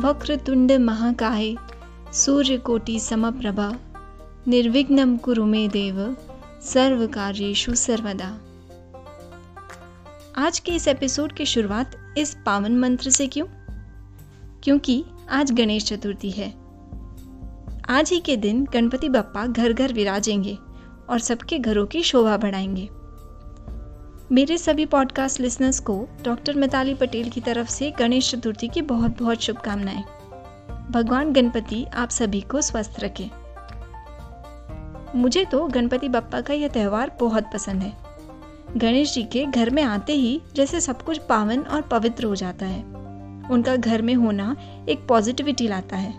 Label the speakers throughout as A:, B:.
A: वक्रतुंड महाकाय, सूर्यकोटि समप्रभा, निर्विघ्नं कुरु मे देव सर्व कार्येषु सर्वदा। आज के इस एपिसोड की शुरुआत इस पावन मंत्र से क्यों? क्योंकि आज गणेश चतुर्थी है। आज ही के दिन गणपति बप्पा घर घर विराजेंगे और सबके घरों की शोभा बढ़ाएँगे। मेरे सभी पॉडकास्ट लिसनर्स को डॉक्टर मिताली पटेल की तरफ़ से गणेश चतुर्थी की बहुत बहुत शुभकामनाएँ। भगवान गणपति आप सभी को स्वस्थ रखें। मुझे तो गणपति बप्पा का यह त्यौहार बहुत पसंद है। गणेश जी के घर में आते ही जैसे सब कुछ पावन और पवित्र हो जाता है। उनका घर में होना एक पॉजिटिविटी लाता है।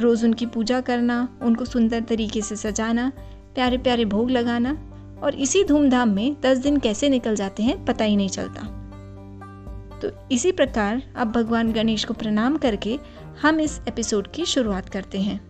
A: रोज़ उनकी पूजा करना, उनको सुंदर तरीके से सजाना प्यारे प्यारे भोग लगाना और इसी धूमधाम में दस दिन कैसे निकल जाते हैं, पता ही नहीं चलता। तो इसी प्रकार अब भगवान गणेश को प्रणाम करके हम इस एपिसोड की शुरुआत करते हैं।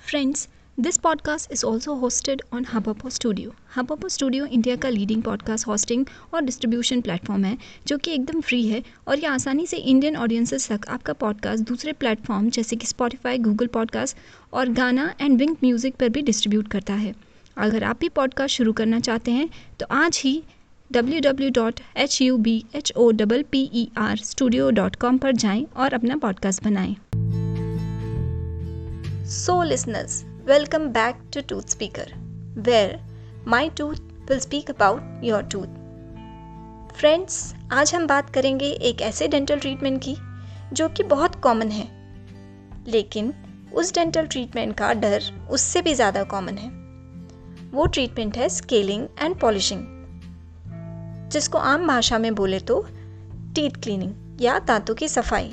A: Friends this podcast is also hosted on Hubhopper studio Hubhopper studio India का लीडिंग पॉडकास्ट होस्टिंग और डिस्ट्रीब्यूशन प्लेटफॉर्म है जो कि एकदम फ्री है और ये आसानी से इंडियन ऑडियंसेस तक आपका पॉडकास्ट दूसरे प्लेटफॉर्म जैसे कि स्पॉटिफाई गूगल पॉडकास्ट और गाना एंड विंक म्यूज़िक पर भी डिस्ट्रीब्यूट करता है। अगर आप भी पॉडकास्ट शुरू करना चाहते हैं तो आज ही W W dot H U B H O double P E R studio dot com पर जाएँ और अपना पॉडकास्ट बनाएँ। So, listeners, welcome back to Tooth Speaker, where my tooth will speak about your tooth. Friends आज हम बात करेंगे एक ऐसे डेंटल ट्रीटमेंट की जो कि बहुत कॉमन है। लेकिन उस डेंटल ट्रीटमेंट का डर उससे भी ज़्यादा कॉमन है। वो ट्रीटमेंट है स्केलिंग एंड पॉलिशिंग जिसको आम भाषा में बोले तो टीथ क्लीनिंग या दांतों की सफ़ाई।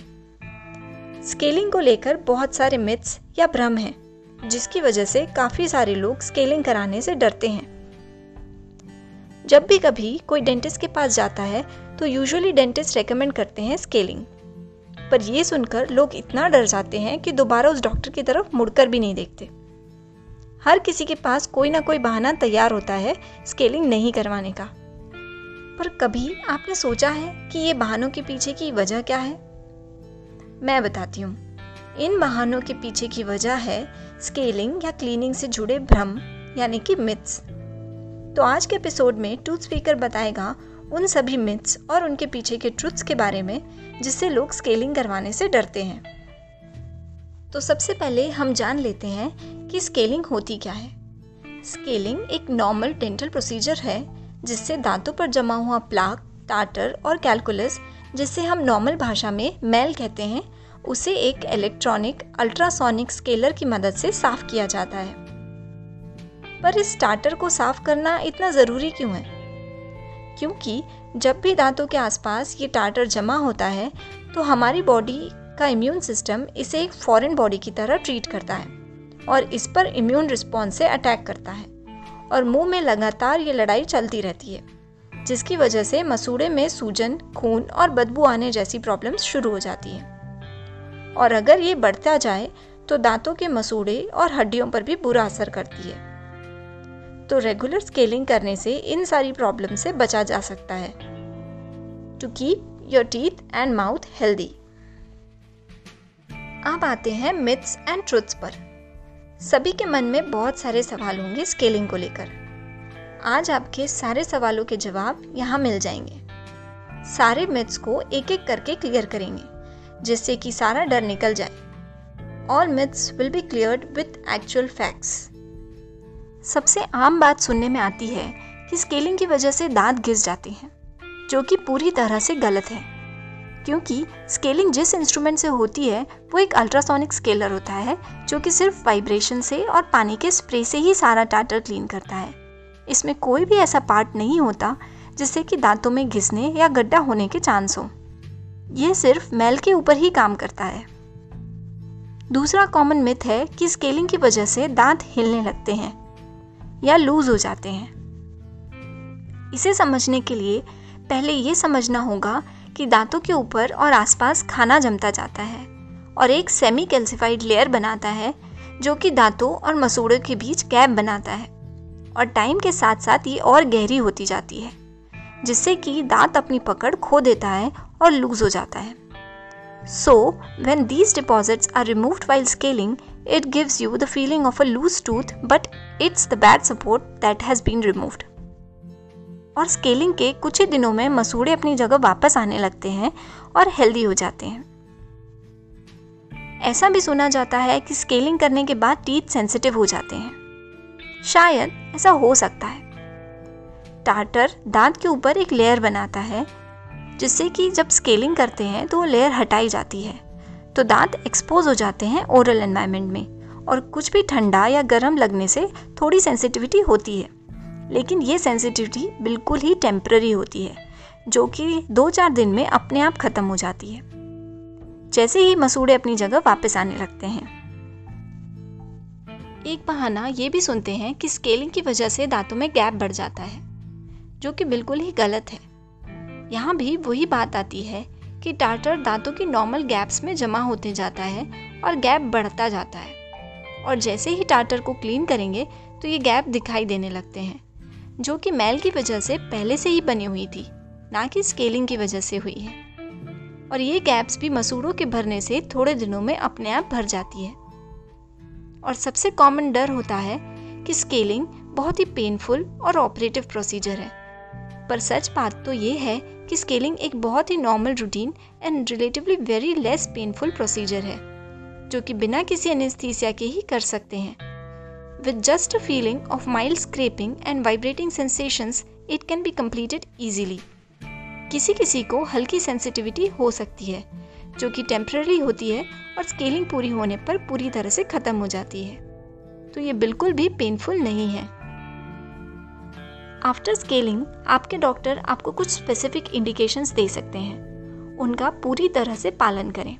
A: स्केलिंग को लेकर बहुत सारे मिथ्स या भ्रम हैं। जिसकी वजह से काफ़ी सारे लोग स्केलिंग कराने से डरते हैं। जब भी कभी कोई डेंटिस्ट के पास जाता है तो यूजुअली डेंटिस्ट रेकमेंड करते हैं स्केलिंग पर यह सुनकर लोग इतना डर जाते हैं कि दोबारा उस डॉक्टर की तरफ़ मुड़कर भी नहीं देखते। हर किसी के पास कोई ना कोई बहाना तैयार होता है स्केलिंग नहीं करवाने का। पर कभी आपने सोचा है कि ये बहानों के पीछे की वजह क्या है? मैं बताती हूँ। इन बहानों के पीछे की वजह है स्केलिंग या क्लीनिंग से जुड़े भ्रम, यानी कि मिथ्स तो आज के एपिसोड में टूथ स्पीकर बताएगा उन सभी मिथ्स और उनके पीछे के ट्रुथ्स के बारे में, जिससे लोग स्केलिंग करवाने से डरते हैं। तो सबसे पहले हम जान लेते हैं कि स्केलिंग होती क्या है। स्केलिंग एक नॉर्मल डेंटल प्रोसीजर है, जिससे दांतों पर जमा हुआ प्लाक टाटर और कैलकुलस जिसे हम नॉर्मल भाषा में मैल कहते हैं उसे एक इलेक्ट्रॉनिक अल्ट्रासोनिक स्केलर की मदद से साफ़ किया जाता है। पर इस स्टार्टर को साफ़ करना इतना ज़रूरी क्यों है? क्योंकि जब भी दांतों के आसपास ये टाटर जमा होता है तो हमारी बॉडी का इम्यून सिस्टम इसे एक फॉरेन बॉडी की तरह ट्रीट करता है और इस पर इम्यून रिस्पॉन्स से अटैक करता है और मुँह में लगातार ये लड़ाई चलती रहती है, जिसकी वजह से मसूड़े में सूजन, खून और बदबू आने जैसी प्रॉब्लम्स शुरू हो जाती हैं। और अगर ये बढ़ता जाए तो दांतों के मसूड़े और हड्डियों पर भी बुरा असर करती है। तो रेगुलर स्केलिंग करने से इन सारी प्रॉब्लम से बचा जा सकता है। To keep your teeth and mouth healthy अब आते हैं मिथ्स एंड ट्रुथ्स पर। सभी के मन में बहुत सारे सवाल होंगे स्केलिंग को लेकर। आज आपके सारे सवालों के जवाब यहाँ मिल जाएँगे। सारे मिथ्स को एक एक करके क्लियर करेंगे। जिससे कि सारा डर निकल जाए। All myths will be cleared with actual facts सबसे आम बात सुनने में आती है कि स्केलिंग की वजह से दांत घिस जाते हैं, जो कि पूरी तरह से गलत है। क्योंकि स्केलिंग जिस इंस्ट्रूमेंट से होती है, वो एक अल्ट्रासोनिक स्केलर होता है, जो कि सिर्फ़ वाइब्रेशन से और पानी के स्प्रे से ही सारा टाटर क्लीन करता है। इसमें कोई भी ऐसा पार्ट नहीं होता जिससे कि दांतों में घिसने या गड्ढा होने के चांस हो। यह सिर्फ़ मैल के ऊपर ही काम करता है। दूसरा कॉमन मिथ है कि स्केलिंग की वजह से दांत हिलने लगते हैं या लूज हो जाते हैं। इसे समझने के लिए पहले ये समझना होगा कि दांतों के ऊपर और आसपास खाना जमता जाता है और एक सेमी कैल्सिफाइड लेयर बनाता है जो कि दांतों और मसूड़ों के बीच कैप बनाता है और टाइम के साथ साथ ये और गहरी होती जाती है। जिससे कि दांत अपनी पकड़ खो देता है और लूज हो जाता है। So when these deposits are removed while scaling it gives you the feeling of a loose tooth but it's the bad support that has been removed और स्केलिंग के कुछ ही दिनों में मसूड़े अपनी जगह वापस आने लगते हैं और हेल्दी हो जाते हैं। ऐसा भी सुना जाता है कि स्केलिंग करने के बाद टीथ सेंसिटिव हो जाते हैं। शायद ऐसा हो सकता है। टार्टर दांत के ऊपर एक लेयर बनाता है, जिससे कि जब स्केलिंग करते हैं तो वो लेयर हटाई जाती है। तो दांत एक्सपोज हो जाते हैं ओरल एनवायरनमेंट में और कुछ भी ठंडा या गर्म लगने से थोड़ी सेंसिटिविटी होती है। लेकिन ये सेंसिटिविटी बिल्कुल ही टेम्प्ररी होती है, जो कि दो चार दिन में अपने आप ख़त्म हो जाती है। जैसे ही मसूड़े अपनी जगह वापस आने लगते हैं। एक बहाना ये भी सुनते हैं कि स्केलिंग की वजह से दांतों में गैप बढ़ जाता है। जो कि बिल्कुल ही गलत है। यहाँ भी वही बात आती है कि टार्टर दांतों की नॉर्मल गैप्स में जमा होते जाता है और गैप बढ़ता जाता है। और जैसे ही टार्टर को क्लीन करेंगे तो ये गैप दिखाई देने लगते हैं, जो कि मैल की वजह से पहले से ही बनी हुई थी, ना कि स्केलिंग की वजह से हुई है। और ये गैप्स भी मसूड़ों के भरने से थोड़े दिनों में अपने आप भर जाती है। और सबसे कॉमन डर होता है कि स्केलिंग बहुत ही पेनफुल और ऑपरेटिव प्रोसीजर है। पर सच बात तो ये है कि स्केलिंग एक बहुत ही normal routine and relatively very less painful procedure है जो कि बिना किसी एनेस्थीसिया के ही कर सकते हैं। With just a feeling of mild scraping and vibrating sensations, it can be completed easily. किसी किसी को हल्की सेंसिटिविटी हो सकती है जो कि टेम्पररी होती है और स्केलिंग पूरी होने पर पूरी तरह से ख़त्म हो जाती है। तो ये बिल्कुल भी पेनफुल नहीं है। आफ्टर स्केलिंग आपके डॉक्टर आपको कुछ स्पेसिफिक इंडिकेशंस दे सकते हैं। उनका पूरी तरह से पालन करें।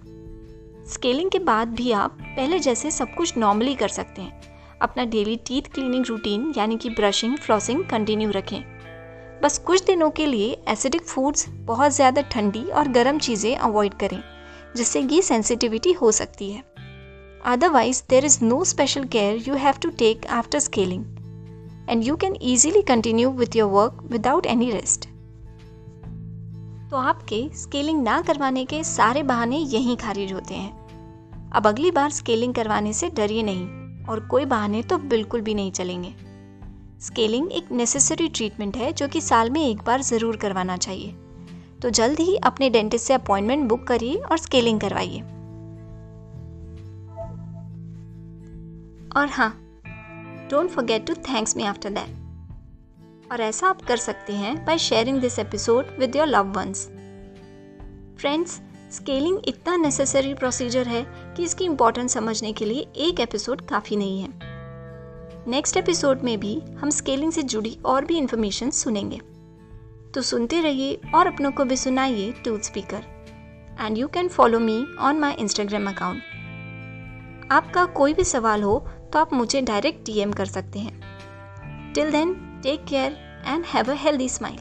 A: स्केलिंग के बाद भी आप पहले जैसे सब कुछ नॉर्मली कर सकते हैं। अपना डेली टीथ क्लीनिंग रूटीन यानी कि ब्रशिंग फ्लॉसिंग कंटिन्यू रखें। बस कुछ दिनों के लिए एसिडिक फूड्स बहुत ज़्यादा ठंडी और गर्म चीज़ें अवॉइड करें, जिससे ये सेंसिटिविटी हो सकती है। Otherwise there is no special care you have to take after scaling and you can easily continue with your work without any rest तो आपके स्केलिंग ना करवाने के सारे बहाने यहीं खारिज होते हैं। अब अगली बार स्केलिंग करवाने से डरिए नहीं और कोई बहाने तो बिल्कुल भी नहीं चलेंगे। स्केलिंग एक नेसेसरी ट्रीटमेंट है जो कि साल में एक बार ज़रूर करवाना चाहिए। तो जल्द ही अपने डेंटिस्ट से अपॉइंटमेंट बुक करिए और स्केलिंग करवाइए। और हाँ don't forget to thanks me after that और ऐसा आप कर सकते हैं by sharing this episode with your love ones friends scaling इतना नेसेसरी प्रोसीजर है कि इसकी इम्पोर्टेंस समझने के लिए एक एपिसोड काफ़ी नहीं है। नेक्स्ट एपिसोड में भी हम स्केलिंग से जुड़ी और भी इंफॉर्मेशन सुनेंगे। तो सुनते रहिए और अपनों को भी सुनाइए tooth speaker and you can follow me on my Instagram account आपका कोई भी सवाल हो तो आप मुझे डायरेक्ट डीएम कर सकते हैं। Till then take care and have a healthy smile